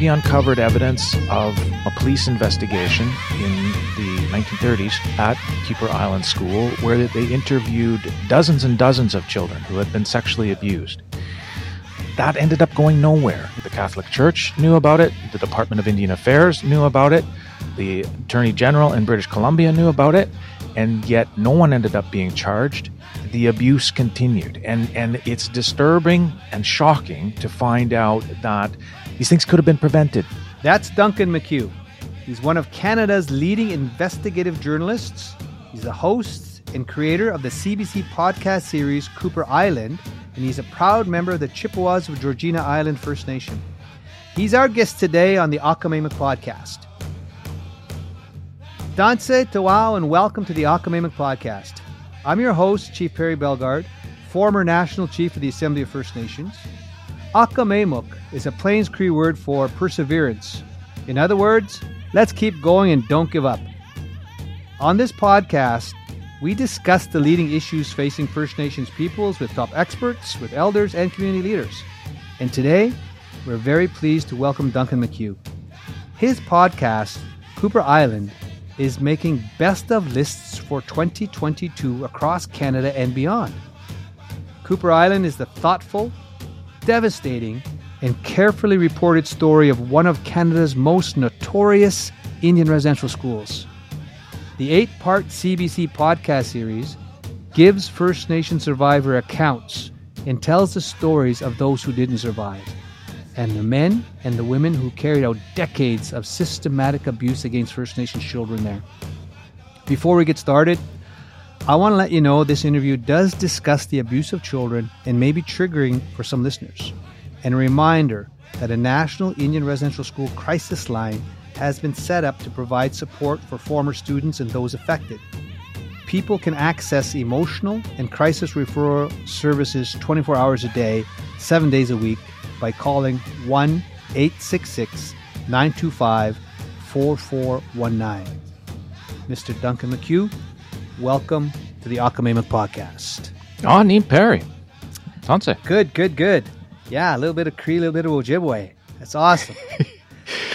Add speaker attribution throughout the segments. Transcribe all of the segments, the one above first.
Speaker 1: he uncovered evidence of a police investigation in the 1930s at Kuper Island School where they interviewed dozens and dozens of children who had been sexually abused. That ended up going nowhere. The Catholic Church knew about it, the Department of Indian Affairs knew about it, the Attorney General in British Columbia knew about it, and yet no one ended up being charged. The abuse continued, and, and it's disturbing and shocking to find out that these things could have been prevented.
Speaker 2: That's Duncan McCue. He's one of Canada's leading investigative journalists. He's the host and creator of the CBC podcast series Kuper Island, and he's a proud member of the Chippewas of Georgina Island First Nation. He's our guest today on the Akamaiman podcast. Danse Tawau, and welcome to the Akamaiman podcast. I'm your host, Chief Perry Bellegarde, former National Chief of the Assembly of First Nations. Akamemuk is a Plains Cree word for perseverance. In other words, let's keep going and don't give up. On this podcast, we discuss the leading issues facing First Nations peoples with top experts, with elders, and community leaders. And today, we're very pleased to welcome Duncan McCue. His podcast, Kuper Island, is making best of lists for 2022 across Canada and beyond. Kuper Island is the thoughtful, devastating, and carefully reported story of one of Canada's most notorious Indian residential schools. The eight part CBC podcast series gives First Nation survivor accounts and tells the stories of those who didn't survive and the men and the women who carried out decades of systematic abuse against First Nations children there. Before we get started, I want to let you know this interview does discuss the abuse of children and may be triggering for some listeners. And a reminder that a National Indian Residential School crisis line has been set up to provide support for former students and those affected. People can access emotional and crisis referral services 24 hours a day, seven days a week by calling 1 866 925 4419. Mr. Duncan McCue, welcome to the Akamaiman podcast.
Speaker 1: Oh, Neem Perry. Sanse.
Speaker 2: Good, good, good. Yeah, a little bit of Cree, a little bit of Ojibwe. That's awesome.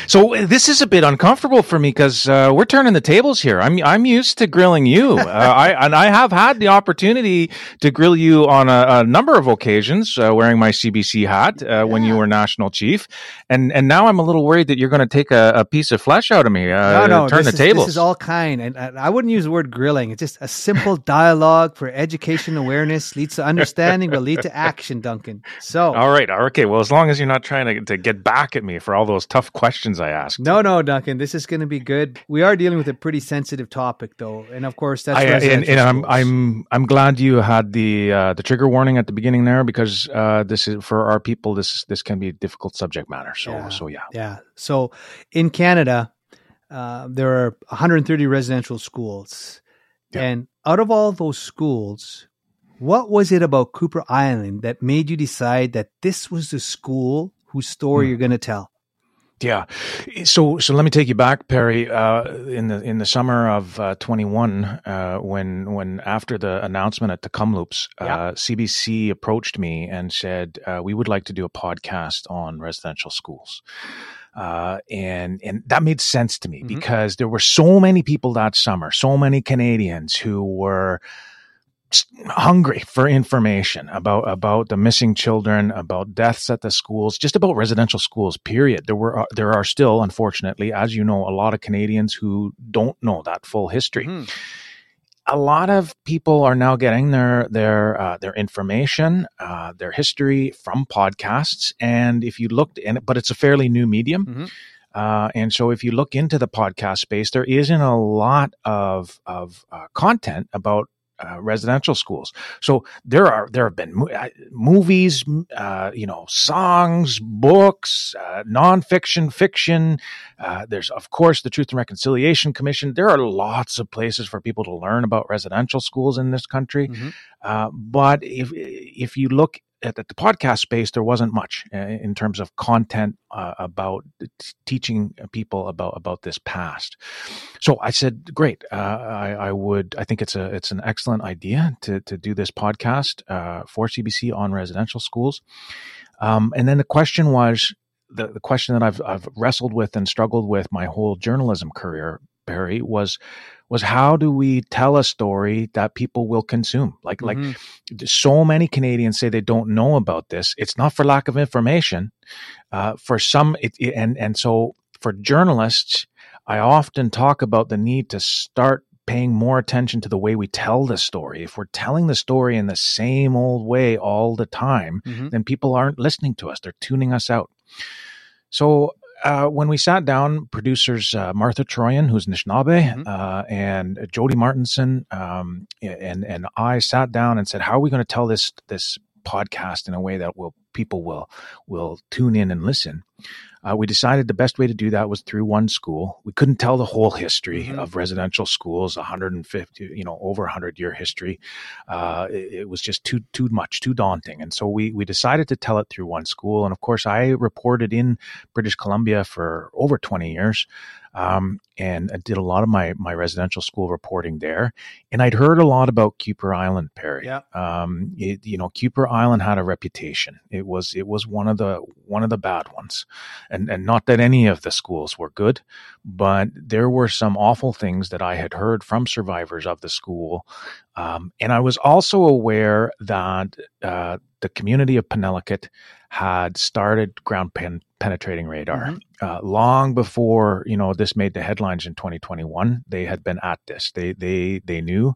Speaker 1: So uh, this is a bit uncomfortable for me because uh, we're turning the tables here. I'm I'm used to grilling you, uh, I and I have had the opportunity to grill you on a, a number of occasions, uh, wearing my CBC hat yeah. Uh, when you were national chief, and and now I'm a little worried that you're going to take a, a, piece of flesh out of me.
Speaker 2: Uh, no, no,
Speaker 1: turn the
Speaker 2: is,
Speaker 1: tables.
Speaker 2: This is all kind, and I wouldn't use the word grilling. It's just a simple dialogue for education awareness leads to understanding, will lead to action. Duncan. So
Speaker 1: all right, okay. Well, as long as you're not trying to to get back at me for all those tough questions I asked.
Speaker 2: No, no, Duncan. This is going to be good. We are dealing with a pretty sensitive topic, though, and of course that's. I,
Speaker 1: and, and I'm I'm I'm glad you had the uh, the trigger warning at the beginning there because uh, this is for our people. This this can be a difficult subject matter. So
Speaker 2: yeah,
Speaker 1: so yeah.
Speaker 2: Yeah. So in Canada, uh, there are 130 residential schools, yeah. and out of all those schools, what was it about Kuper Island that made you decide that this was the school whose story hmm. you're going to tell?
Speaker 1: Yeah. So so let me take you back, Perry. Uh, in the in the summer of uh, 21, uh, when when after the announcement at the Kamloops, yeah. CBC uh, approached me and said uh, we would like to do a podcast on residential schools. Uh, and and that made sense to me mm-hmm. because there were so many people that summer, so many Canadians who were hungry for information about about the missing children, about deaths at the schools, just about residential schools. Period. There were uh, there are still, unfortunately, as you know, a lot of Canadians who don't know that full history. Mm. A lot of people are now getting their their uh, their information, uh, their history from podcasts, and if you looked in it, but it's a fairly new medium. Mm-hmm. Uh, and so, if you look into the podcast space, there isn't a lot of of uh, content about uh, residential schools. So there are there have been mo- movies, uh, you know, songs, books, uh, nonfiction, fiction. Uh, there's of course the Truth and Reconciliation Commission. There are lots of places for people to learn about residential schools in this country. Mm-hmm. Uh, but if if you look at, the podcast space, there wasn't much uh, in terms of content uh, about teaching people about about this past. So I said, "Great, uh, I, I, would. I think it's a it's an excellent idea to to do this podcast uh, for CBC on residential schools." Um, and then the question was, the, the question that I've I've wrestled with and struggled with my whole journalism career, Barry, was was how do we tell a story that people will consume? Like mm-hmm. like so many Canadians say they don't know about this. It's not for lack of information. Uh, for some, it, it, and and so for journalists, I often talk about the need to start paying more attention to the way we tell the story. If we're telling the story in the same old way all the time, mm-hmm. then people aren't listening to us. They're tuning us out. So uh, when we sat down, producers uh, Martha Troian, who's Anishinaabe, mm-hmm. uh, and Jody Martinson, um, and and I sat down and said, "How are we going to tell this this podcast in a way that will people will will tune in and listen?" Uh, we decided the best way to do that was through one school. We couldn't tell the whole history mm-hmm. of residential schools, 150, you know, over 100 year history. Uh, it, it, was just too too much, too daunting, and so we we decided to tell it through one school. And of course, I reported in British Columbia for over 20 years um, and I did a lot of my my residential school reporting there. And I'd heard a lot about Kuper Island, Perry.
Speaker 2: Yeah.
Speaker 1: Um, it, you know, Kuper Island had a reputation. It was it was one of the one of the bad ones, and and not that any of the schools were good, but there were some awful things that I had heard from survivors of the school, um, and I was also aware that uh, the community of Penelakut had started ground pen- penetrating radar mm-hmm. uh, long before you know this made the headlines in 2021. They had been at this. They they they knew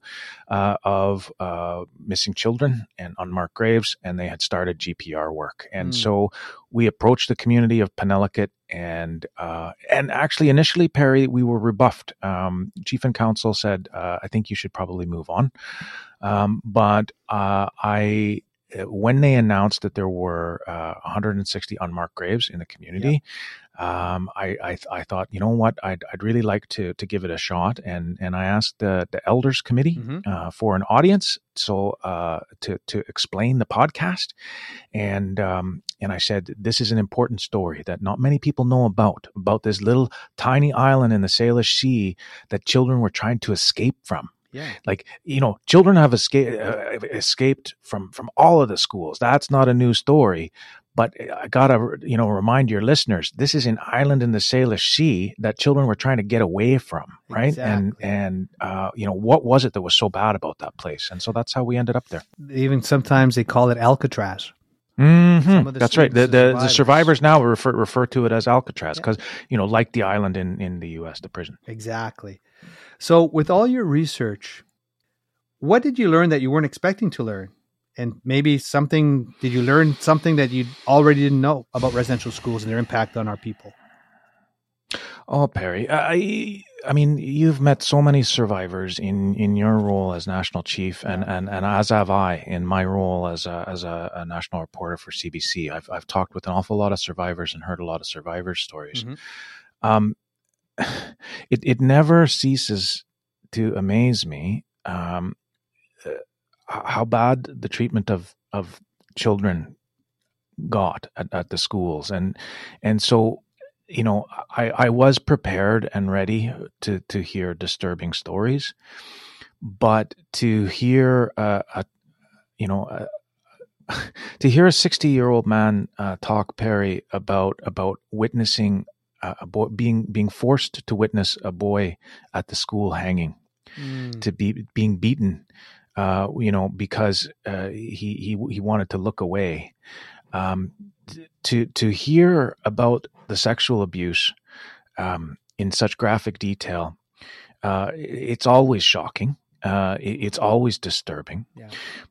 Speaker 1: uh, of uh, missing children and unmarked graves, and they had started GPR work. And mm. so we approached the community of Penelakut, and uh, and actually initially Perry we were rebuffed. Um, Chief and Council said, uh, "I think you should probably move on." Um, but uh, I uh, when they announced that there were uh, 160 unmarked graves in the community. Um, I, I, I thought, you know what, I'd, I'd really like to to give it a shot, and and I asked the the elders committee mm-hmm. uh, for an audience, so uh, to to explain the podcast, and um, and I said this is an important story that not many people know about about this little tiny island in the Salish Sea that children were trying to escape from.
Speaker 2: Yeah.
Speaker 1: Like, you know, children have escaped, uh, escaped from, from all of the schools. That's not a new story. But I gotta, you know, remind your listeners, this is an island in the Salish Sea that children were trying to get away from, right?
Speaker 2: Exactly.
Speaker 1: And and uh, you know, what was it that was so bad about that place? And so that's how we ended up there.
Speaker 2: Even sometimes they call it Alcatraz.
Speaker 1: Mm-hmm. That's right. The, the, survivors. the, survivors now refer refer to it as Alcatraz because yeah. you know, like the island in in the U.S., the prison.
Speaker 2: Exactly. So, with all your research, what did you learn that you weren't expecting to learn? And maybe something, did you learn something that you already didn't know about residential schools and their impact on our people?
Speaker 1: Oh, Perry, I, I mean, you've met so many survivors in, in your role as national chief, and, and, and as have I in my role as a, as a, a national reporter for CBC. I've, I've talked with an awful lot of survivors and heard a lot of survivor stories. Mm-hmm. Um, it it never ceases to amaze me um, uh, how bad the treatment of of children got at, at the schools and and so you know I, I was prepared and ready to to hear disturbing stories but to hear a, a you know a, to hear a 60 year old man uh, talk perry about about witnessing a boy being being forced to witness a boy at the school hanging, mm. to be being beaten, uh, you know, because uh, he he he wanted to look away. Um, to to hear about the sexual abuse um, in such graphic detail, uh, it's always shocking. Uh, it's always disturbing.
Speaker 2: Yeah.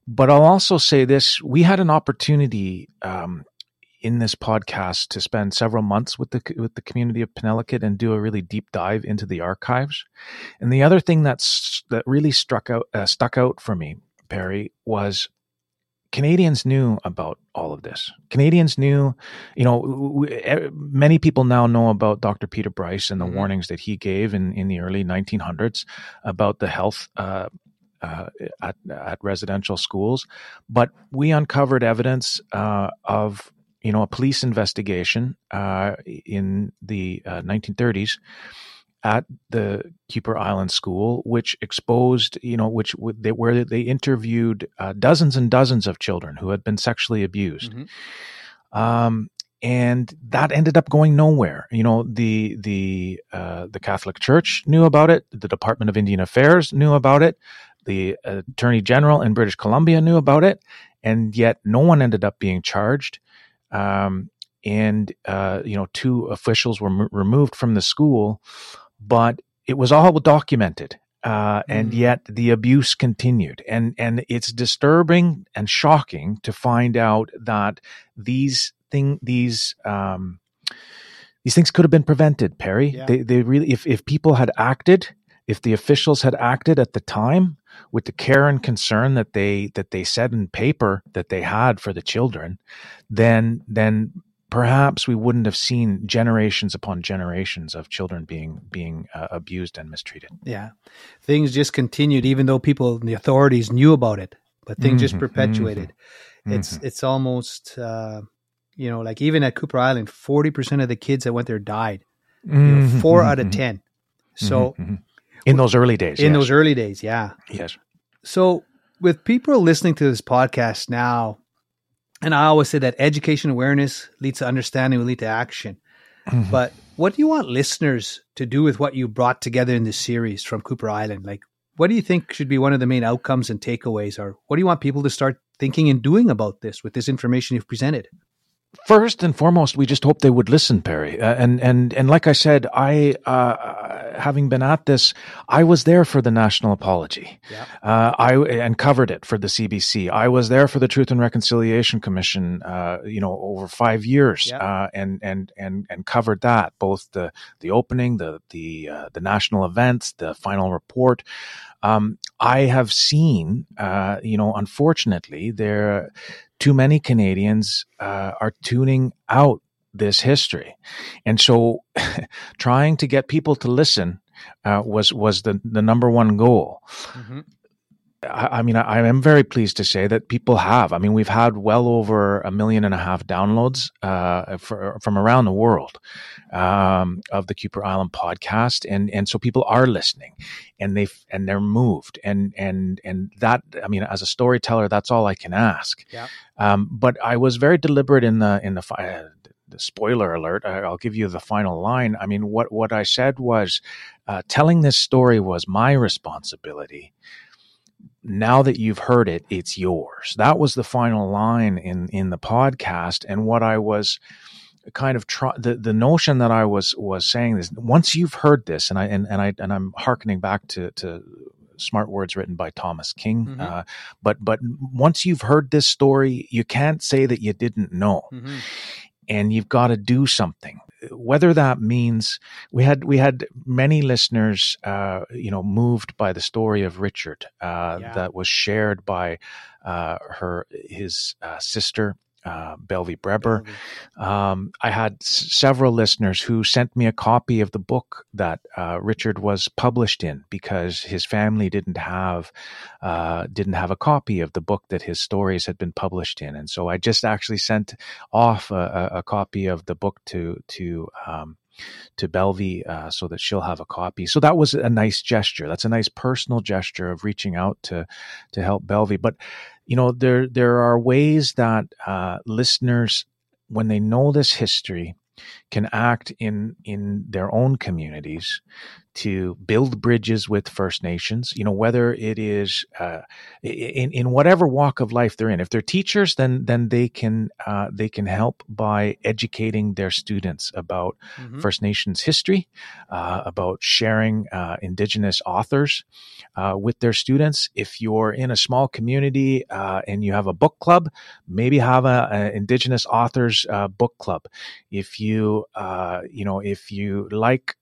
Speaker 1: But I'll also say this: we had an opportunity um, in this podcast to spend several months with the with the community of Penelakut and do a really deep dive into the archives. And the other thing that's that really struck out uh, stuck out for me, Perry, was Canadians knew about all of this. Canadians knew, you know, we, many people now know about Dr. Peter Bryce and the mm-hmm. warnings that he gave in, in the early 1900s about the health uh, uh, at, at residential schools. But we uncovered evidence uh, of you know, a police investigation uh, in the uh, 1930s at the Kuper Island School, which exposed, you know, which they, where they interviewed uh, dozens and dozens of children who had been sexually abused. Mm-hmm. Um, and that ended up going nowhere. You know, the the uh, the Catholic Church knew about it. The Department of Indian Affairs knew about it. The Attorney General in British Columbia knew about it, and yet no one ended up being charged. Um, and uh, you know, two officials were m- removed from the school, but it was all documented. Uh, and mm. yet the abuse continued, and and it's disturbing and shocking to find out that these thing these um, these things could have been prevented, Perry. Yeah. They they really if if people had acted, if the officials had acted at the time with the care and concern that they that they said in paper that they had for the children, then then perhaps we wouldn't have seen generations upon generations of children being being uh, abused and mistreated.
Speaker 2: Yeah, things just continued, even though people, the authorities, knew about it, but things mm-hmm, just perpetuated. Mm-hmm, it's mm-hmm. it's almost uh, you know, like even at Kuper Island, 40% of the kids that went there died. Mm-hmm. You know, mm-hmm, 4 out of mm-hmm. 10. So
Speaker 1: mm-hmm, in those early days.
Speaker 2: In yes. those early days, yeah.
Speaker 1: Yes.
Speaker 2: So with people listening to this podcast now, and I always say that education awareness leads to understanding, will lead to action. Mm-hmm. But what do you want listeners to do with what you brought together in this series from Kuper Island? Like, what do you think should be one of the main outcomes and takeaways, or what do you want people to start thinking and doing about this with this information you've presented?
Speaker 1: First and foremost, we just hope they would listen, Perry. Uh, and and and like I said, I uh, having been at this, I was there for the national apology. Yeah. Uh, I and covered it for the CBC. I was there for the Truth and Reconciliation Commission. Uh, you know, over five years, yeah. Uh, and and and and covered that both the the opening, the the uh, the national events, the final report. Um, I have seen, you know, unfortunately, there too many Canadians uh, are tuning out this history, and so trying to get people to listen uh, was was the the number one goal. Mm-hmm. I, mean, I, I, am very pleased to say that people have. I mean, we've had well over a million and a half downloads uh, for, from around the world um, of the Kuper Island podcast, and and so people are listening, and they and they're moved, and and and that. I mean, as a storyteller, that's all I can ask. Yeah. Um, but I was very deliberate in the in the. Uh, the spoiler alert i'll give you the final line i mean what what i said was uh, telling this story was my responsibility now that you've heard it, it's yours. That was the final line in in the podcast, and what I was kind of try the, the notion that I was was saying is once you've heard this, and I and, and I and I'm harkening back to to smart words written by Thomas King. Mm-hmm. Uh, but but once you've heard this story, you can't say that you didn't know, mm-hmm. and you've got to do something whether that means we had we had many listeners, uh, you know, moved by the story of Richard uh, yeah. that was shared by uh, her his uh, sister uh, Belvy Breber. Um, I had s- several listeners who sent me a copy of the book that uh, Richard was published in because his family didn't have uh, didn't have a copy of the book that his stories had been published in, and so I just actually sent off a, a, copy of the book to to. Um, to Belvy uh, so that she'll have a copy. So that was a nice gesture. That's a nice personal gesture of reaching out to to help Belvy. But you know there there are ways that uh, listeners when they know this history can act in in their own communities to build bridges with First Nations. You know, whether it is uh, in in whatever walk of life they're in. If they're teachers, then then they can uh, they can help by educating their students about mm-hmm. First Nations history, uh, about sharing uh, Indigenous authors uh, with their students. If you're in a small community uh, and you have a book club, maybe have a, a Indigenous authors book club. If you you know if you like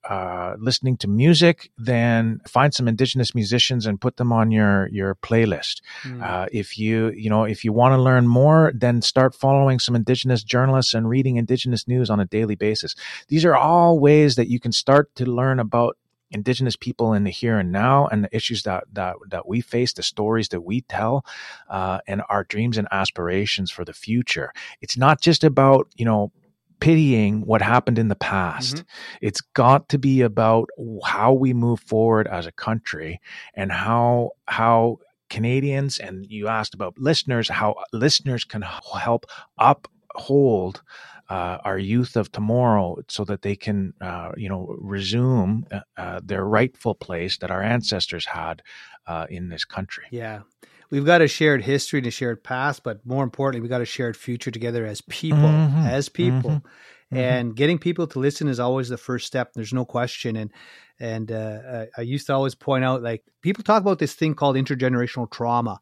Speaker 1: listening to music music, then find some indigenous musicians and put them on your your playlist. Mm. Uh, if you you know if you want to learn more, then start following some indigenous journalists and reading indigenous news on a daily basis. These are all ways that you can start to learn about indigenous people in the here and now and the issues that that that we face the stories that we tell uh, and our dreams and aspirations for the future it's not just about you know pitying what happened in the past. Mm-hmm. It's got to be about how we move forward as a country and how how Canadians and you asked about listeners how listeners can help uphold uh, our youth of tomorrow so that they can, uh, you know, resume uh, uh, their rightful place that our ancestors had uh, in this country.
Speaker 2: Yeah. We've got a shared history and a shared past, but more importantly, we've got a shared future together as people, mm-hmm. as people. Mm-hmm. Mm-hmm. And getting people to listen is always the first step. There's no question. And and uh, I used to always point out, like people talk about this thing called intergenerational trauma,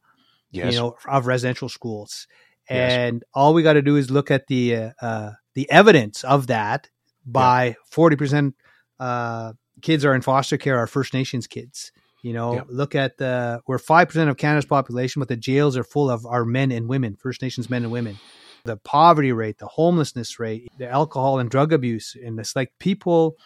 Speaker 2: yes. you know, of residential schools. And yes. all we got to do is look at the uh, uh, the evidence of that. By forty yeah. percent, uh, kids are in foster care are First Nations kids. You know, yeah. look at the we're five percent of Canada's population, but the jails are full of our men and women, First Nations men and women the poverty rate, the homelessness rate, the alcohol and drug abuse. And it's like people,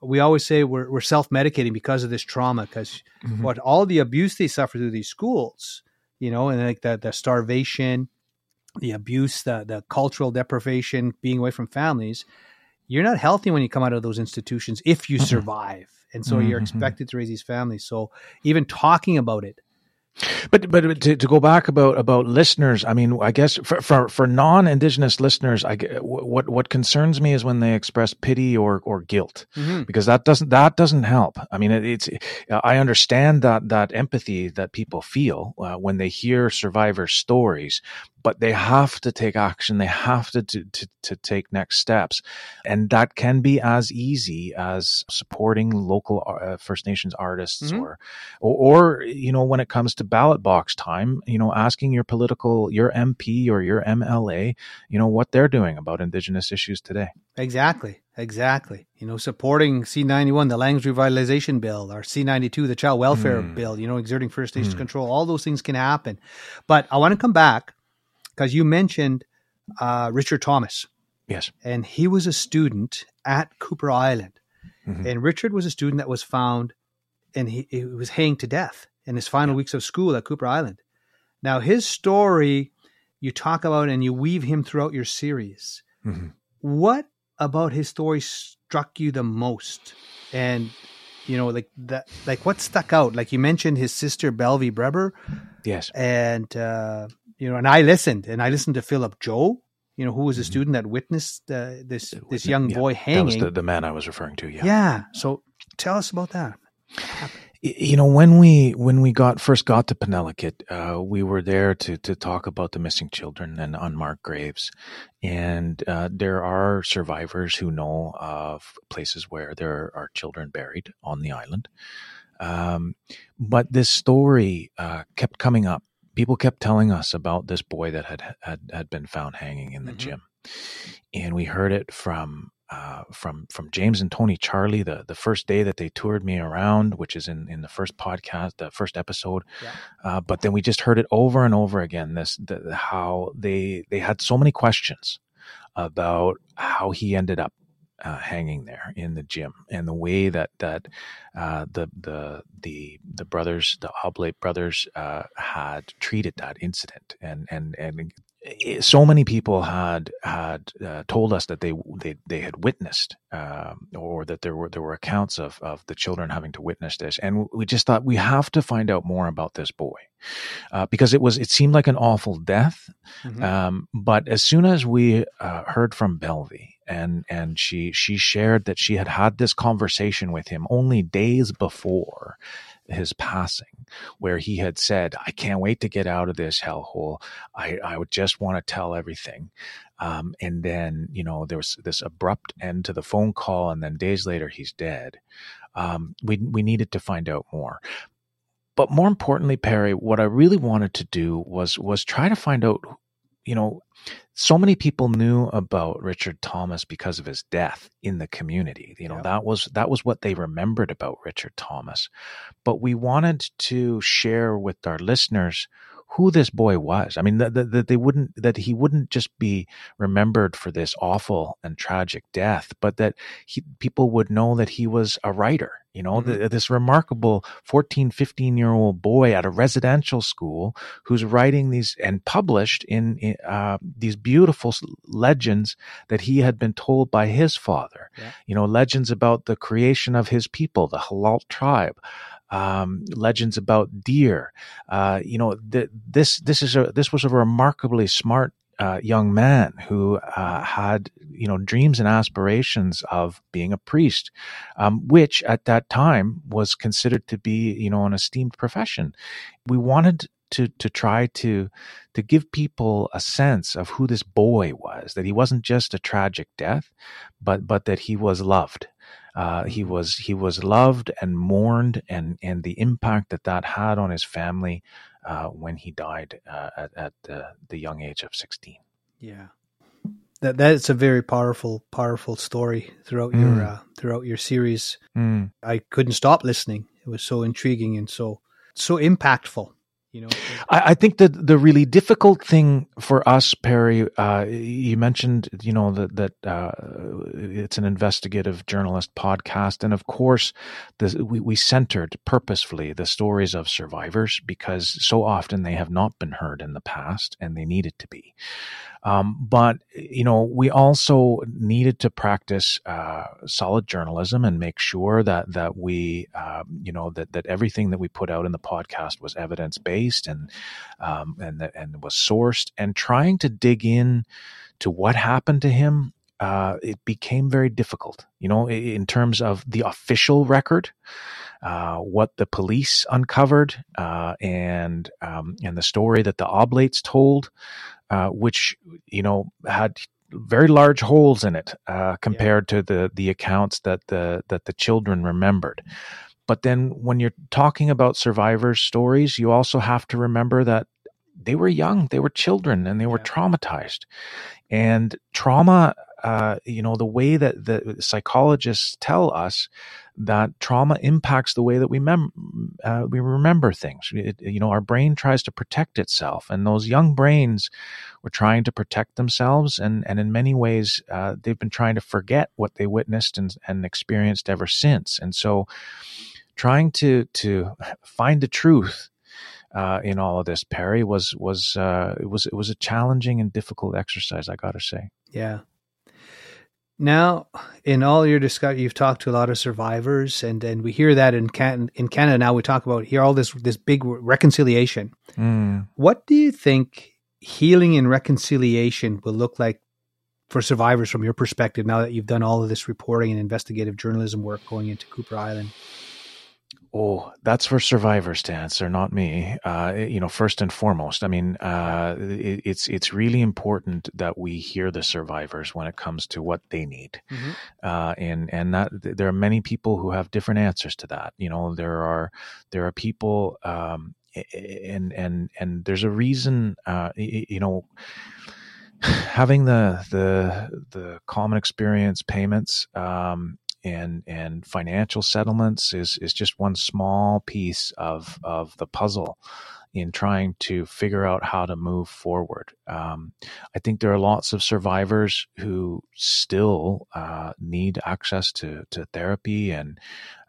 Speaker 2: we always say we're, we're self medicating because of this trauma, because mm-hmm. what all the abuse they suffer through these schools, you know, and like the, the starvation, the abuse, the, the cultural deprivation, being away from families, you're not healthy when you come out of those institutions if you survive. And so mm-hmm. you're expected to raise these families. So even talking about it,
Speaker 1: but but to, to go back about about listeners, I mean, I guess for for, for non Indigenous listeners, I what what concerns me is when they express pity or or guilt, mm-hmm. because that doesn't that doesn't help. I mean, it, it's I understand that that empathy that people feel uh, when they hear survivor stories, but they have to take action. They have to, to, to, to, take next steps. And that can be as easy as supporting local uh, First Nations artists mm-hmm. or, or, or, you know, when it comes to ballot box time, you know, asking your political, your MP or your MLA, you know, what they're doing about Indigenous issues today.
Speaker 2: Exactly. Exactly. You know, supporting C91, the Lands Revitalization Bill, or C92, the Child Welfare mm. Bill, you know, exerting First Nations mm. control, all those things can happen. But I want to come back because you mentioned uh, Richard Thomas.
Speaker 1: Yes.
Speaker 2: And he was a student at Kuper Island. Mm-hmm. And Richard was a student that was found and he, he was hanged to death in his final yeah. weeks of school at Kuper Island. Now, his story you talk about and you weave him throughout your series. Mm-hmm. What about his story struck you the most? And you know, like that, like what stuck out? Like you mentioned his sister Belvy Breber.
Speaker 1: Yes.
Speaker 2: And uh, you know, and I listened, and I listened to Philip Joe, you know, who was a mm-hmm. student that witnessed uh, this this young yeah, boy hanging. That
Speaker 1: was the, the man I was referring to. Yeah.
Speaker 2: Yeah. So tell us about that.
Speaker 1: You know, when we when we got first got to Penelakut, uh, we were there to to talk about the missing children and unmarked graves, and uh, there are survivors who know of places where there are children buried on the island. Um, but this story uh, kept coming up people kept telling us about this boy that had had, had been found hanging in the mm-hmm. gym, and we heard it from uh, from from James and Tony Charlie the the first day that they toured me around, which is in in the first podcast, the first episode. Yeah. Uh, but then we just heard it over and over again. This the, how they they had so many questions about how he ended up uh, hanging there in the gym, and the way that that uh, the the the the brothers, the Oblate brothers, uh, had treated that incident, and and and so many people had had uh, told us that they they they had witnessed um, or that there were there were accounts of of the children having to witness this. And we just thought we have to find out more about this boy uh, because it was it seemed like an awful death. Mm-hmm. um, but as soon as we uh, heard from Belvy and and she she shared that she had had this conversation with him only days before his passing, where he had said, I can't wait to get out of this hellhole. I, I would just want to tell everything. Um, and then, you know, there was this abrupt end to the phone call, and then days later, he's dead. Um, we, we needed to find out more. But more importantly, Perry, what I really wanted to do was was try to find out you know, so many people knew about Richard Thomas because of his death in the community. You know, yeah. that was that was what they remembered about Richard Thomas. But we wanted to share with our listeners who this boy was. I mean, that, that, they wouldn't, that he wouldn't just be remembered for this awful and tragic death, but that he, people would know that he was a writer, you know, mm-hmm. the, this remarkable 14, 15 year old boy at a residential school who's writing these and published in, in uh, these beautiful legends that he had been told by his father, yeah. you know, legends about the creation of his people, the Halalt tribe um, legends about deer. Uh, you know, th- this this is a this was a remarkably smart uh, young man who uh, had you know dreams and aspirations of being a priest, um, which at that time was considered to be you know an esteemed profession. We wanted to to try to to give people a sense of who this boy was that he wasn't just a tragic death but but that he was loved uh, he was he was loved and mourned and and the impact that that had on his family uh, when he died uh, at, at the, the young age of 16
Speaker 2: yeah. That that's a very powerful powerful story throughout mm. your uh, throughout your series. Mm. i couldn't stop listening. It was so intriguing and so so impactful you know
Speaker 1: I, I, think that the really difficult thing for us perry uh, you mentioned you know that that uh, it's an investigative journalist podcast. And of course we, we centered purposefully the stories of survivors because so often they have not been heard in the past and they needed to be um, but you know, we also needed to practice uh, solid journalism and make sure that that we, uh, you know, that that everything that we put out in the podcast was evidence based and um, and and was sourced. And trying to dig in to what happened to him, uh, it became very difficult. You know, in terms of the official record. Uh, what the police uncovered uh, and um, and the story that the oblates told, uh, which you know had very large holes in it uh, compared yeah. to the the accounts that the that the children remembered. But then when you're talking about survivors' stories, you also have to remember that they were young, they were children, and they were yeah. traumatized. And trauma uh, you know, the way that the psychologists tell us that trauma impacts the way that we mem- uh, we remember things. It, you know, our brain tries to protect itself, and those young brains were trying to protect themselves, and and in many ways, uh, they've been trying to forget what they witnessed and, and experienced ever since. And so, trying to to find the truth uh, in all of this, Perry was was uh, it was it was a challenging and difficult exercise. I got to say.
Speaker 2: Yeah, now, in all your discussion, you've talked to a lot of survivors, and, and we hear that in Can- in Canada now. We talk about here all this this big reconciliation. Mm. What do you think healing and reconciliation will look like for survivors from your perspective? Now that you've done all of this reporting and investigative journalism work going into Kuper Island.
Speaker 1: Oh, that's for survivors to answer, not me. Uh, you know, first and foremost, I mean, uh, it, it's it's really important that we hear the survivors when it comes to what they need, mm-hmm. uh, and and that there are many people who have different answers to that. You know, there are there are people, um, and and and there's a reason. Uh, you know having the the the common experience payments um, and and financial settlements is is just one small piece of of the puzzle in trying to figure out how to move forward. Um, I think there are lots of survivors who still uh, need access to, to therapy and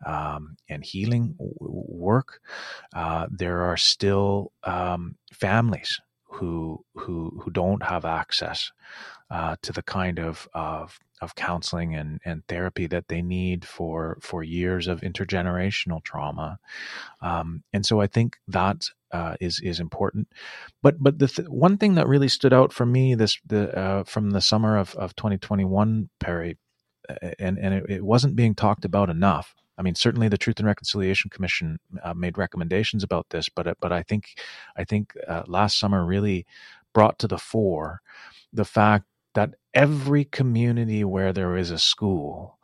Speaker 1: um, and healing work. Uh, there are still um, families who who who don't have access uh, to the kind of of of counseling and, and therapy that they need for for years of intergenerational trauma, um, and so I think that uh, is is important. But but the th- one thing that really stood out for me this the uh, from the summer of, of 2021, Perry, and and it, it, wasn't being talked about enough. I mean, certainly the Truth and Reconciliation Commission uh, made recommendations about this, but but I think I think uh, last summer really brought to the fore the fact that every community where there is a school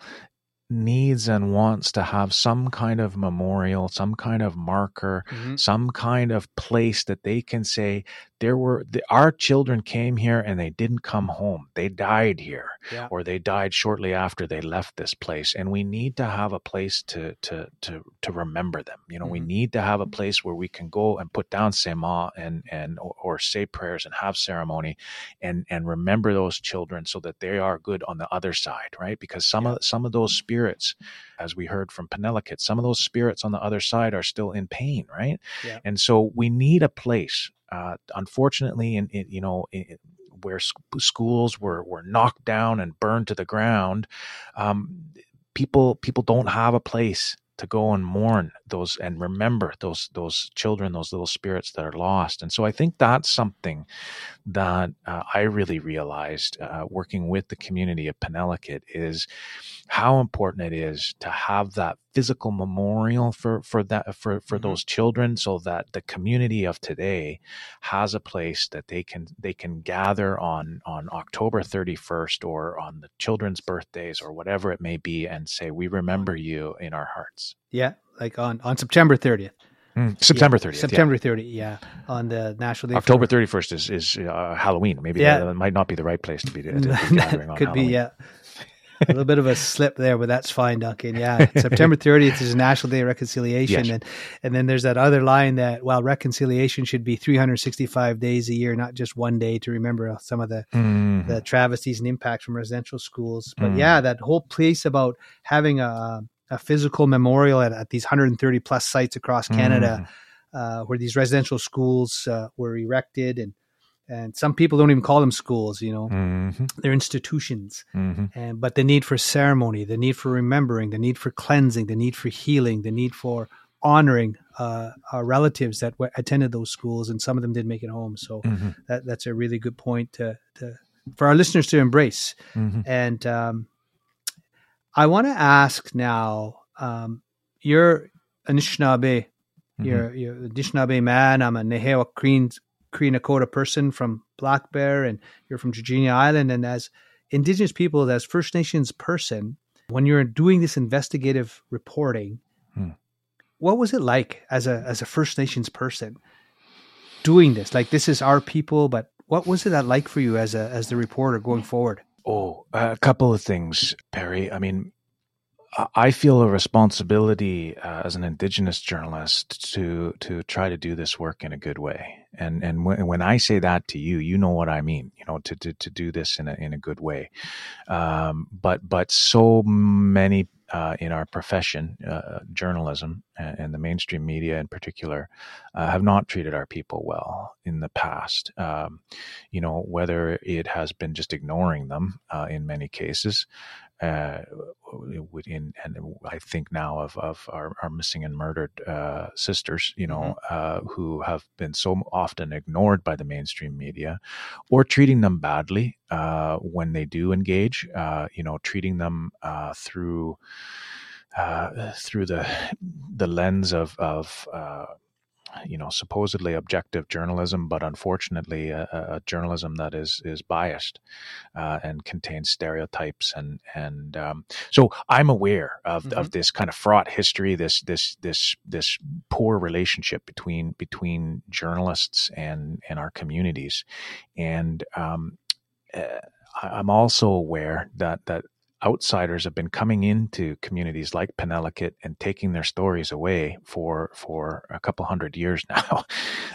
Speaker 1: needs and wants to have some kind of memorial, some kind of marker, mm-hmm. some kind of place that they can say there were the, our children came here and they didn't come home. They died here yeah. or they died shortly after they left this place and we need to have a place to to to to remember them. You know, mm-hmm. we need to have a place where we can go and put down sema and and or, or say prayers and have ceremony and and remember those children so that they are good on the other side, right? Because some yeah. of some of those spirits spirits, as we heard from Penelakut, some of those spirits on the other side are still in pain, right? Yeah. And so we need a place. Uh, unfortunately, in you know. Where schools were, were knocked down and burned to the ground, um, people people don't have a place to go and mourn those and remember those those children, those little spirits that are lost. And so I think that's something that uh, I really realized uh, working with the community of Penelakut is how important it is to have that physical memorial for for that for for mm-hmm. those children so that the community of today has a place that they can they can gather on on October 31st or on the children's birthdays or whatever it may be and say we remember you in our hearts
Speaker 2: yeah like on on September 30th
Speaker 1: Mm, September 30th.
Speaker 2: September yeah. 30th, yeah. On the National Day.
Speaker 1: October 31st is, is uh, Halloween. Maybe yeah. that, might not be the right place to be, to, to be gathering on
Speaker 2: Could be, yeah. a little bit of a slip there, but that's fine, Duncan. Yeah, September 30th is National Day of Reconciliation, yes. and and then there's that other line that well, reconciliation should be 365 days a year, not just one day to remember some of the mm-hmm. the travesties and impacts from residential schools. But mm-hmm. yeah, that whole place about having a a physical memorial at, at these 130 plus sites across Canada, mm-hmm. uh, where these residential schools uh, were erected and and some people don't even call them schools you know mm-hmm. they're institutions mm-hmm. and but the need for ceremony the need for remembering the need for cleansing the need for healing the need for honoring uh, our relatives that w- attended those schools and some of them did make it home so mm-hmm. that, that's a really good point to, to for our listeners to embrace mm-hmm. and um, i want to ask now um, you're anishinaabe you're, mm-hmm. you're Anishinaabe man. I'm a Nehewa Cree Cree Nakota person from Black Bear and you're from Georgina Island. And as Indigenous people, as First Nations person, when you're doing this investigative reporting, hmm. what was it like as a as a First Nations person doing this? Like this is our people, but what was it like for you as a as the reporter going forward?
Speaker 1: Oh, a couple of things, Perry. I mean, I feel a responsibility uh, as an Indigenous journalist to to try to do this work in a good way. And and when, when I say that to you, you know what I mean. You know, to to, to do this in a in a good way. Um, but but so many uh, in our profession, uh, journalism and, and, the mainstream media in particular, uh, have not treated our people well in the past. Um, you know, whether it has been just ignoring them uh, in many cases, uh, within and I think now of, of our, our missing and murdered uh, sisters, you know, mm-hmm. uh, who have been so often ignored by the mainstream media, or treating them badly uh, when they do engage, uh, you know, treating them uh, through through the the lens of of you know supposedly objective journalism, but unfortunately a, a journalism that is is biased uh, and contains stereotypes and and um, so I'm aware of, mm-hmm. of this kind of fraught history, this this this this poor relationship between between journalists and and our communities, and um, uh, I'm also aware that that outsiders have been coming into communities like Penelakut and taking their stories away for for a couple hundred years now,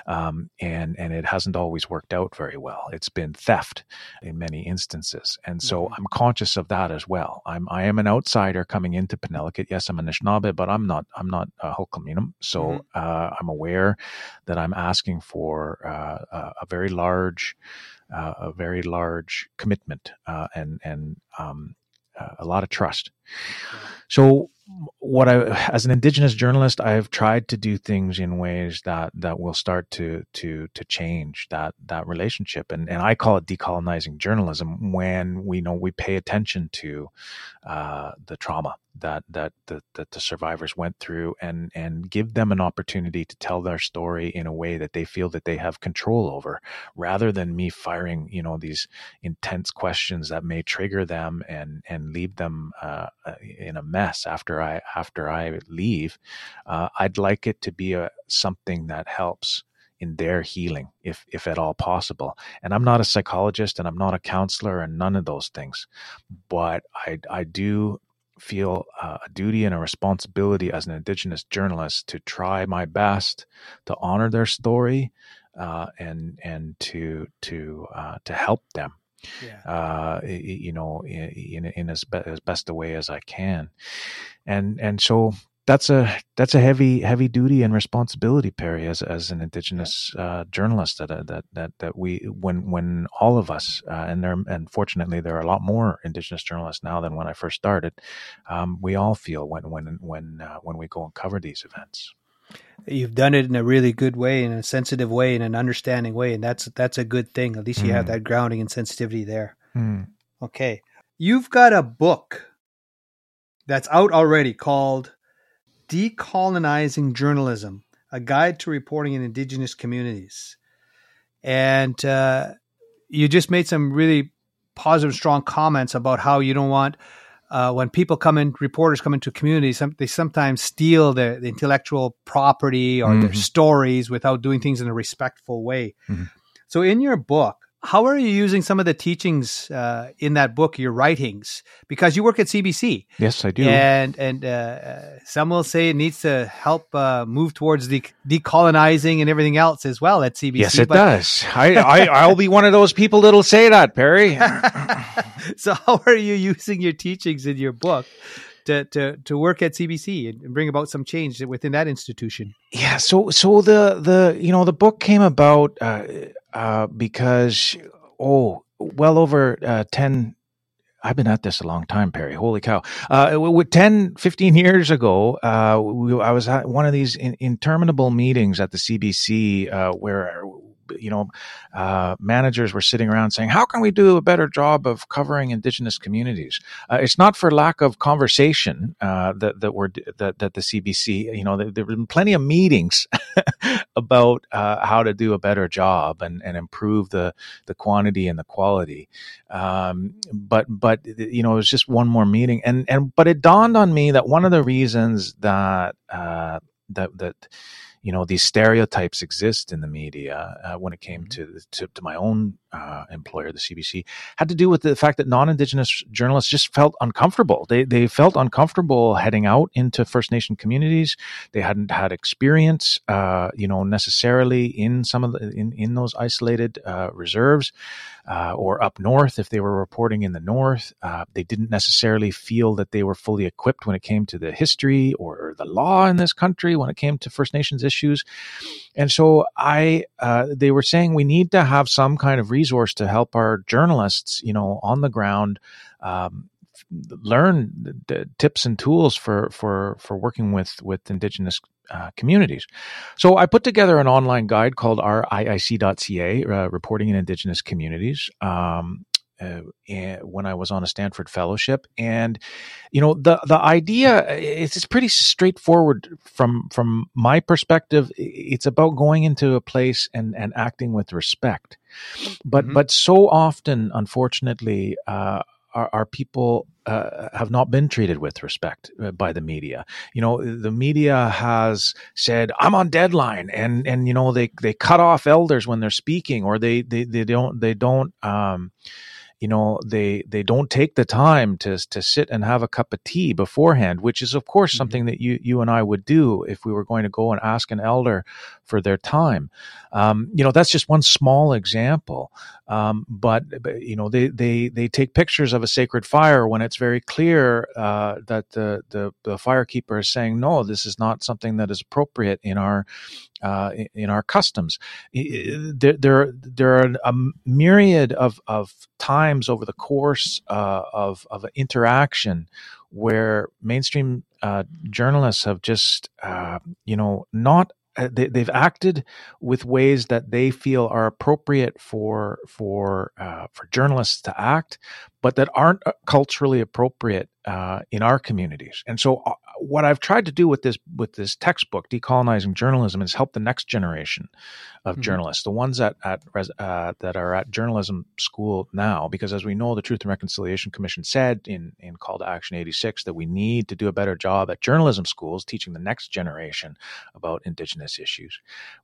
Speaker 1: um, and and it hasn't always worked out very well. It's been theft in many instances, and so mm-hmm. I'm conscious of that as well. I'm I am an outsider coming into Penelakut. Yes, I'm a Anishinaabe, but I'm not I'm not a Hul'qumi'num. So mm-hmm. uh, I'm aware that I'm asking for uh, a, a very large. Uh, a very large commitment uh, and and um, uh, a lot of trust. So, what I, as an indigenous journalist, I've tried to do things in ways that that will start to to to change that that relationship, and and I call it decolonizing journalism. When we know we pay attention to uh, the trauma that that the, that the survivors went through and and give them an opportunity to tell their story in a way that they feel that they have control over rather than me firing you know these intense questions that may trigger them and and leave them uh in a mess after I after I leave uh, I'd like it to be a something that helps in their healing if if at all possible and i'm not a psychologist and i'm not a counselor and none of those things but i i do feel uh, a duty and a responsibility as an Indigenous journalist to try my best to honor their story uh, and and to to uh, to help them. Yeah. Uh, you know, in in, in as, be, as best a way as I can, and and so that's a that's a heavy heavy duty and responsibility, Perry, as as an Indigenous uh, journalist. That uh, that that that we when when all of us uh, and there and fortunately there are a lot more Indigenous journalists now than when I first started. Um, we all feel when when when uh, when we go and cover these events.
Speaker 2: You've done it in a really good way, in a sensitive way, in an understanding way, and that's that's a good thing. At least you mm. have that grounding and sensitivity there. Mm. Okay, you've got a book that's out already called Decolonizing Journalism, a guide to reporting in Indigenous communities. And uh, you just made some really positive, strong comments about how you don't want, uh, when people come in, reporters come into communities, some, they sometimes steal the, the intellectual property or mm-hmm. their stories without doing things in a respectful way. Mm-hmm. So, in your book, how are you using some of the teachings uh, in that book, your writings? Because you work at CBC.
Speaker 1: Yes, I do.
Speaker 2: And and uh, some will say it needs to help uh, move towards de- decolonizing and everything else as well at CBC.
Speaker 1: Yes, it but- does. I, I I'll be one of those people that'll say that, Perry.
Speaker 2: so, how are you using your teachings in your book to, to, to work at CBC and bring about some change within that institution?
Speaker 1: Yeah, so so the the you know the book came about uh, uh, because oh, well over uh, ten. I've been at this a long time, Perry. Holy cow! Uh, 10, 15 years ago, uh, we, I was at one of these in, interminable meetings at the CBC uh, where you know, uh, managers were sitting around saying, "How can we do a better job of covering Indigenous communities?" Uh, it's not for lack of conversation uh, that that were that that the CBC, you know, there, there have been plenty of meetings about uh, how to do a better job and and improve the the quantity and the quality. Um, but but you know, it was just one more meeting, and and but it dawned on me that one of the reasons that uh, that that you know these stereotypes exist in the media uh, when it came mm-hmm. to, to, to my own uh, employer the CBC had to do with the fact that non-indigenous journalists just felt uncomfortable. They they felt uncomfortable heading out into first nation communities. They hadn't had experience uh, you know necessarily in some of the in, in those isolated uh, reserves uh, or up north if they were reporting in the north. Uh, they didn't necessarily feel that they were fully equipped when it came to the history or the law in this country when it came to First Nations issues. And so I, uh, they were saying we need to have some kind of resource to help our journalists, you know, on the ground. Um, learn the tips and tools for for for working with with indigenous uh, communities. So I put together an online guide called RIIC.ca, uh, reporting in indigenous communities. Um, uh, when I was on a Stanford fellowship, and you know the the idea is it's pretty straightforward from from my perspective. It's about going into a place and and acting with respect, but mm-hmm. but so often, unfortunately, uh, our, our people uh, have not been treated with respect uh, by the media. You know, the media has said, "I'm on deadline," and and you know they they cut off elders when they're speaking, or they they they don't they don't. Um, you know they they don't take the time to to sit and have a cup of tea beforehand which is of course mm-hmm. something that you you and I would do if we were going to go and ask an elder for their time um, you know that's just one small example um, but, but, you know they, they they take pictures of a sacred fire when it's very clear uh, that the, the the firekeeper is saying no this is not something that is appropriate in our uh, in our customs. There, there, there are a myriad of, of times over the course uh, of, of interaction where mainstream uh, journalists have just, uh, you know, not uh, they, have acted with ways that they feel are appropriate for for uh, for journalists to act, but that aren't uh, culturally appropriate uh, in our communities. And so, uh, what I've tried to do with this with this textbook, decolonizing journalism, is help the next generation of mm-hmm. journalists, the ones that at uh, that are at journalism school now, because as we know, the Truth and Reconciliation Commission said in in Call to Action '86 that we need to do a better job at journalism schools teaching the next generation about Indigenous issues.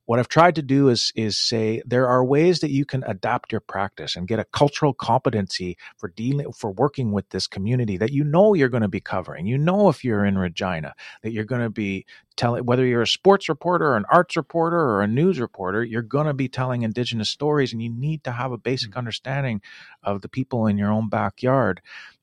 Speaker 1: What I've tried to do is is say there are ways that you can adapt your practice and get a cultural competency for dealing for working with this community that you know you're going to be covering. You know if you're in Regina that you're going to be telling whether you're a sports reporter or an arts reporter or a news reporter, you're going to be telling indigenous stories and you need to have a basic mm-hmm. understanding of the people in your own backyard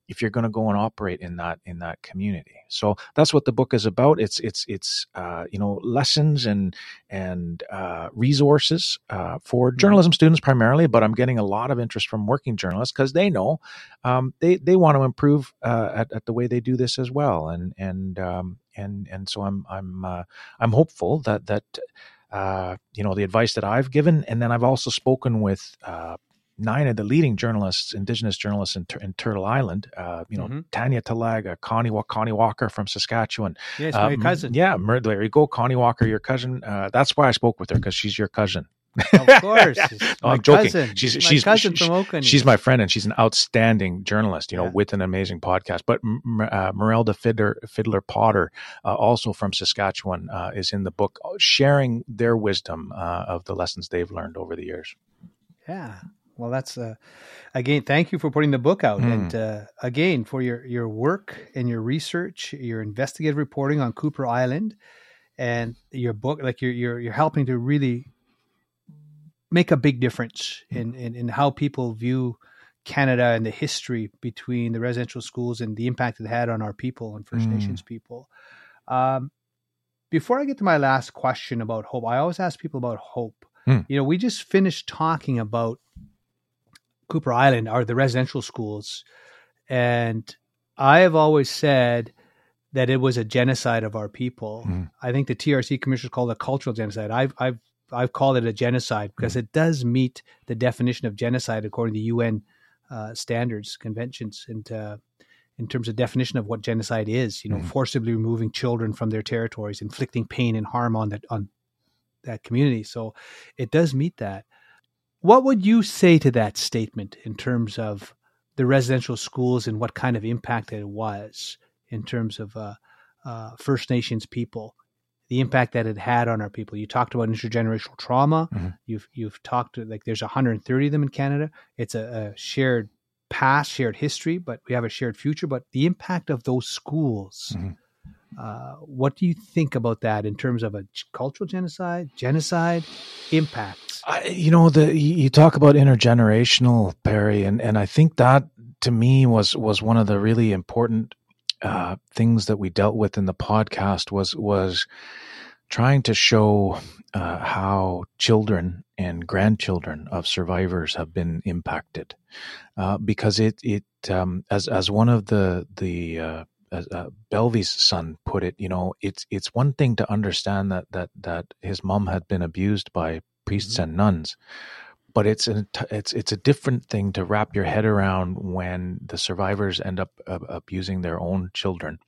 Speaker 1: if you're going to go and operate in that in that community. So that's what the book is about. It's it's it's uh, you know lessons and and uh, resources uh, for mm-hmm. journalism students primarily, but I'm getting a lot of interest from working journalists because they know um, they they want to improve uh, at, at the way they do this as well. And and um, and and so I'm I'm uh, I'm hopeful that that. Uh, you know the advice that I've given, and then I've also spoken with nine of the leading journalists, indigenous journalists in, in Turtle Island. Uh, you know, mm-hmm. Tanya Talaga, Connie, Connie Walker from Saskatchewan.
Speaker 2: Yes, my um, cousin.
Speaker 1: Yeah, there you go, Connie Walker, your cousin. Uh, that's why I spoke with her because she's your cousin.
Speaker 2: Of course,
Speaker 1: no, I'm joking. Cousin. She's my she's cousin from Okanese. She's my friend, and she's an outstanding journalist. You know, yeah. with an amazing podcast. But uh, Merelda Fiddler, Fiddler Potter, uh, also from Saskatchewan, uh, is in the book, uh, sharing their wisdom uh, of the lessons they've learned over the years.
Speaker 2: Yeah, well, that's uh, again. Thank you for putting the book out, mm. and uh, again for your your work and your research, your investigative reporting on Kuper Island, and your book. Like you're you're you're helping to really make a big difference hmm. in in, in how people view Canada and the history between the residential schools and the impact it had on our people and First mm. Nations people. Um, before I get to my last question about hope, I always ask people about hope. Mm. You know, we just finished talking about Kuper Island are the residential schools. And I have always said that it was a genocide of our people. Mm. I think the TRC commissioners called it a cultural genocide. I've I've I've called it a genocide because mm. it does meet the definition of genocide according to UN uh, standards, conventions, and uh, in terms of definition of what genocide is. You know, mm. forcibly removing children from their territories, inflicting pain and harm on that on that community. So it does meet that. What would you say to that statement in terms of the residential schools and what kind of impact it was in terms of uh, uh, First Nations people, the impact that it had on our people? You talked about intergenerational trauma. Mm-hmm. You've you've talked like there's 130 of them in Canada. It's a, a shared past, shared history, but we have a shared future. But the impact of those schools. Mm-hmm uh, what do you think about that in terms of a cultural genocide, genocide impacts?
Speaker 1: I, you know, the you talk about intergenerational, Perry, and and I think that to me was was one of the really important uh, things that we dealt with in the podcast was was trying to show uh, how children and grandchildren of survivors have been impacted, uh, because it it um, as as one of the the uh, uh, Belvy's son put it, you know, it's it's one thing to understand that that that his mom had been abused by priests mm-hmm. and nuns, but it's a, it's it's a different thing to wrap your head around when the survivors end up uh, abusing their own children,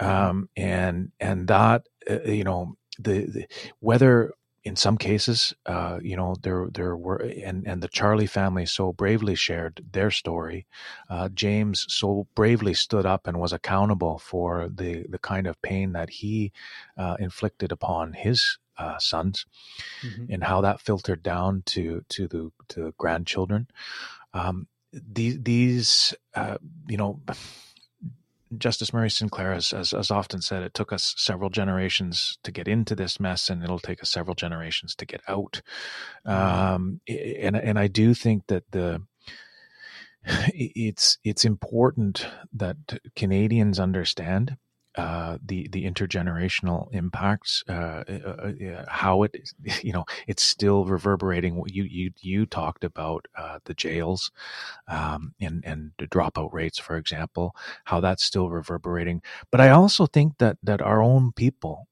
Speaker 1: mm-hmm. um, and and that uh, you know the, the whether in some cases, uh, you know, there there were and and the Charlie family so bravely shared their story. Uh, James so bravely stood up and was accountable for the the kind of pain that he uh, inflicted upon his uh, sons, mm-hmm. and how that filtered down to to the to the grandchildren. Um, these these uh, you know Justice Murray Sinclair has, has, has, often said it took us several generations to get into this mess, and it'll take us several generations to get out. Mm-hmm. Um, and and I do think that the it's it's important that Canadians understand uh, the the intergenerational impacts, uh, uh, uh how it you know it's still reverberating. You you you talked about uh, the jails um, and and the dropout rates, for example, how that's still reverberating. But I also think that that our own people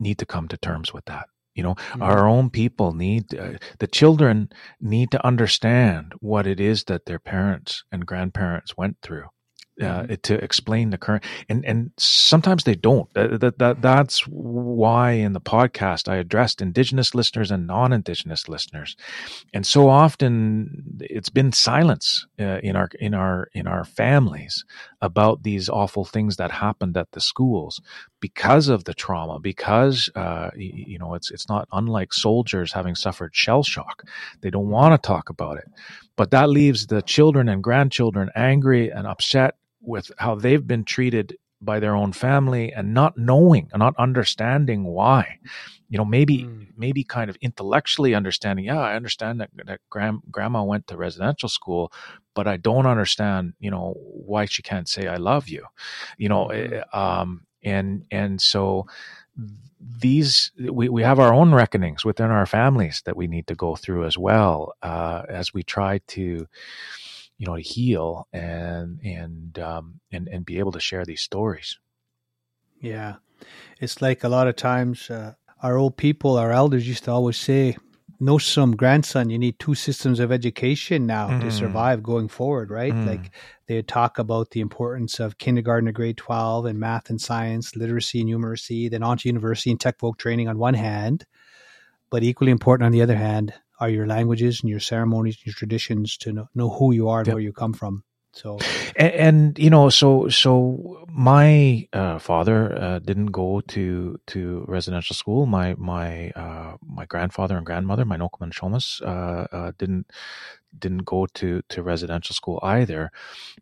Speaker 1: need to come to terms with that. You know, mm-hmm. our own people need the children need to understand what it is that their parents and grandparents went through uh, mm-hmm. to explain the current and and sometimes they don't that, that, that that's why in the podcast I addressed indigenous listeners and non-indigenous listeners and so often it's been silence uh, in our in our in our families about these awful things that happened at the schools because of the trauma because uh, you know it's it's not unlike soldiers having suffered shell shock. They don't want to talk about it. But that leaves the children and grandchildren angry and upset with how they've been treated by their own family and not knowing, and not understanding why. You know, maybe mm. maybe kind of intellectually understanding. Yeah, I understand that that gram, grandma went to residential school, but I don't understand. You know why she can't say I love you. You know, mm. um, and and so these we, we have our own reckonings within our families that we need to go through as well uh, as we try to you know to heal and and um, and and be able to share these stories
Speaker 2: yeah it's like a lot of times uh, our old people our elders used to always say no some grandson you need two systems of education now mm. to survive going forward right mm. like they talk about the importance of kindergarten to grade 12 and math and science literacy and numeracy then on to university and tech folk training on one hand but equally important on the other hand are your languages and your ceremonies and your traditions to know, know who you are and yep. where you come from so,
Speaker 1: and, and, you know, so so my uh, father uh, didn't go to to residential school. My my uh, my grandfather and grandmother, my Nokum and Shomas, uh, uh, didn't didn't go to to residential school either,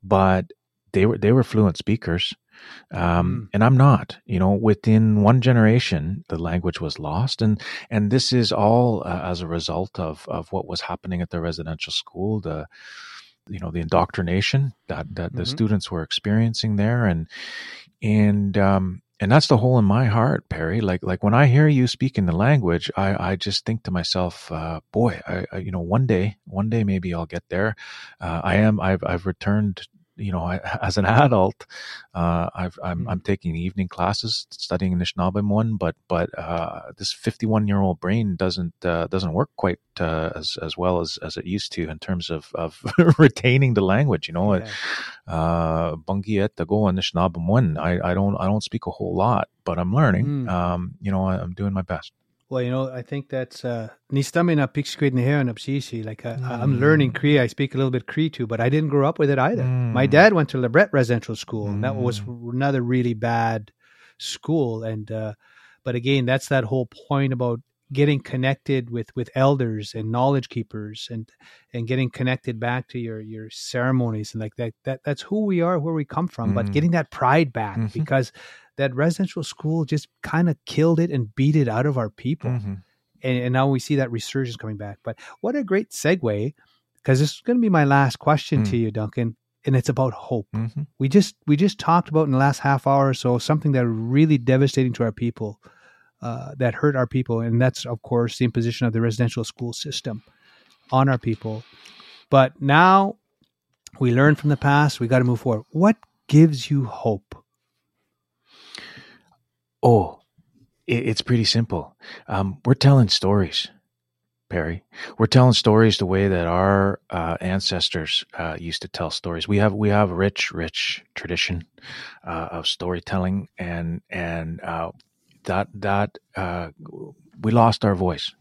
Speaker 1: but they were they were fluent speakers. Um, mm. and I'm not. You know, within one generation, the language was lost, and and this is all uh, as a result of of what was happening at the residential school. The you know the indoctrination that that mm-hmm. the students were experiencing there and and um and that's the hole in my heart perry like like when i hear you speaking the language i i just think to myself uh, boy I, I, you know one day one day maybe i'll get there uh, i am i've i've returned you know, I, as an adult, uh, i am I'm, mm-hmm. I'm taking evening classes studying Anishinaabe but but uh, this 51 year old brain doesn't uh, doesn't work quite uh, as as well as, as it used to in terms of of retaining the language. You know, uh, Bungiet go Anishinaabe I I don't I don't speak a whole lot, but I'm learning. Mm. Um, you know, I, I'm doing my best.
Speaker 2: Well, you know, I think that's uh Nistami na Neher Psisi. Like uh, mm. I'm learning Cree. I speak a little bit Cree too, but I didn't grow up with it either. Mm. My dad went to Lebret Residential School, mm. and that was mm. another really bad school. And uh, but again, that's that whole point about getting connected with with elders and knowledge keepers and and getting connected back to your your ceremonies and like that that that's who we are where we come from but mm. getting that pride back mm-hmm. because that residential school just kind of killed it and beat it out of our people. Mm-hmm. And, and, now we see that resurgence coming back. But what a great segue, because this is going to be my last question mm. to you, Duncan, and it's about hope. Mm-hmm. We just we just talked about in the last half hour or so something that really devastating to our people, uh, that hurt our people, and that's of course the imposition of the residential school system on our people. But now we learn from the past. We got to move forward. What gives you hope?
Speaker 1: Oh, it's pretty simple. Um, we're telling stories, Perry. We're telling stories the way that our uh, ancestors uh, used to tell stories. We have we have a rich, rich tradition uh, of storytelling, and and uh, that that uh, we lost our voice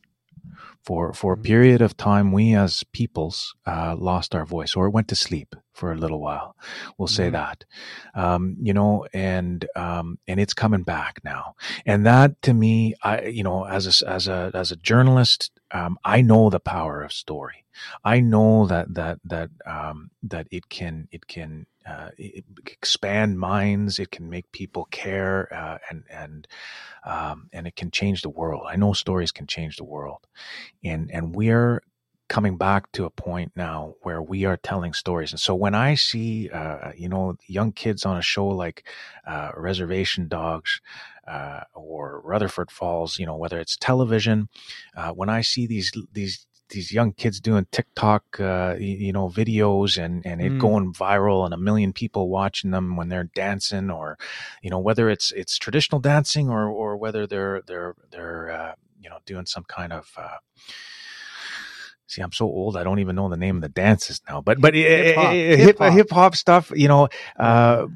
Speaker 1: for for a mm-hmm. period of time, we as peoples uh, lost our voice or went to sleep for a little while. We'll say mm-hmm. that, um, you know, and um, and it's coming back now. And that to me, I you know, as a as a as a journalist, um, I know the power of story. I know that that that um, that it can it can uh, expand minds. It can make people care, uh, and and um, and it can change the world. I know stories can change the world, and and we're coming back to a point now where we are telling stories. And so when I see, uh, you know, young kids on a show like uh, Reservation Dogs uh, or Rutherford Falls, you know, whether it's television, uh, when I see these these these young kids doing TikTok, uh, you, know, videos and, and it mm. going viral and a million people watching them when they're dancing or, you know, whether it's, it's traditional dancing or, or whether they're, they're, they're, uh, you know, doing some kind of, uh, See, I'm so old. I don't even know the name of the dances now. But but hip hip hop stuff, you know. Uh,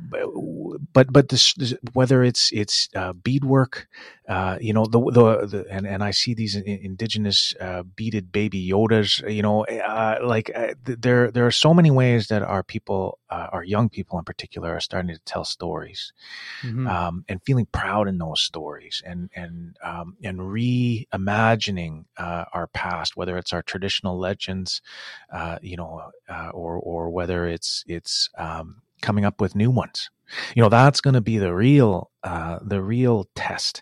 Speaker 1: but but this, whether it's it's uh, beadwork, uh, you know, the, the, the and and I see these indigenous uh, beaded baby Yodas, you know, uh, like uh, there there are so many ways that our people, uh, our young people in particular, are starting to tell stories, mm-hmm. um, and feeling proud in those stories, and and um, and reimagining our past, whether it's our traditional legends, you know, or or whether it's it's um, coming up with new ones You know, that's going to be the real uh, the real test.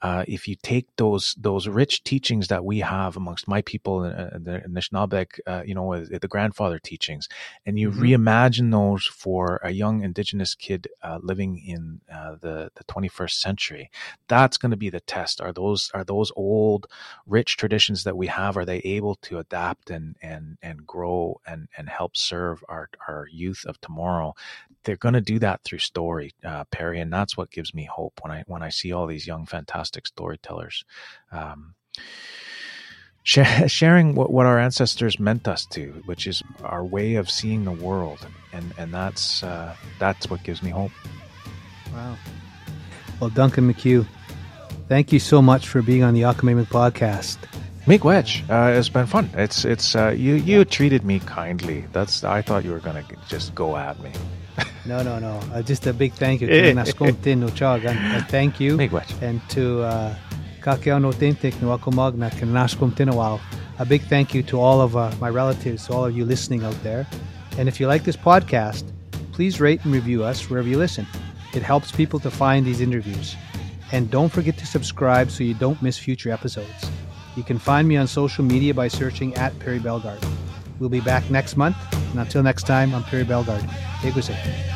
Speaker 1: Uh, if you take those those rich teachings that we have amongst my people, uh, the Nishnabek, uh, you know, the grandfather teachings, and you mm-hmm. reimagine those for a young indigenous kid uh, living in uh, the the 21st century, that's going to be the test. Are those are those old rich traditions that we have? Are they able to adapt and and and grow and and help serve our our youth of tomorrow? They're going to do that through story, Perry, and that's what gives me hope when I when I see all these young, fantastic storytellers. Um, sharing what, what our ancestors meant us to, which is our way of seeing the world, and and that's uh, that's what gives me hope.
Speaker 2: Wow. Well, Duncan McCue, thank you so much for being on the Akamemik podcast.
Speaker 1: Miigwech. Uh, it's been fun. It's it's uh, you you treated me kindly. That's I thought you were gonna just go at me.
Speaker 2: No, no, no. Uh, just a big thank you. uh, thank you. And to uh, Kakeo no Tintik no Akomagna Kanaskum Tinawao. A big thank you to all of uh, my relatives, to all of you listening out there. And if you like this podcast, please rate and review us wherever you listen. It helps people to find these interviews. And don't forget to subscribe so you don't miss future episodes. You can find me on social media by searching at Perry Bellegarde. We'll be back next month, and until next time, I'm Perry Bellegarde. Take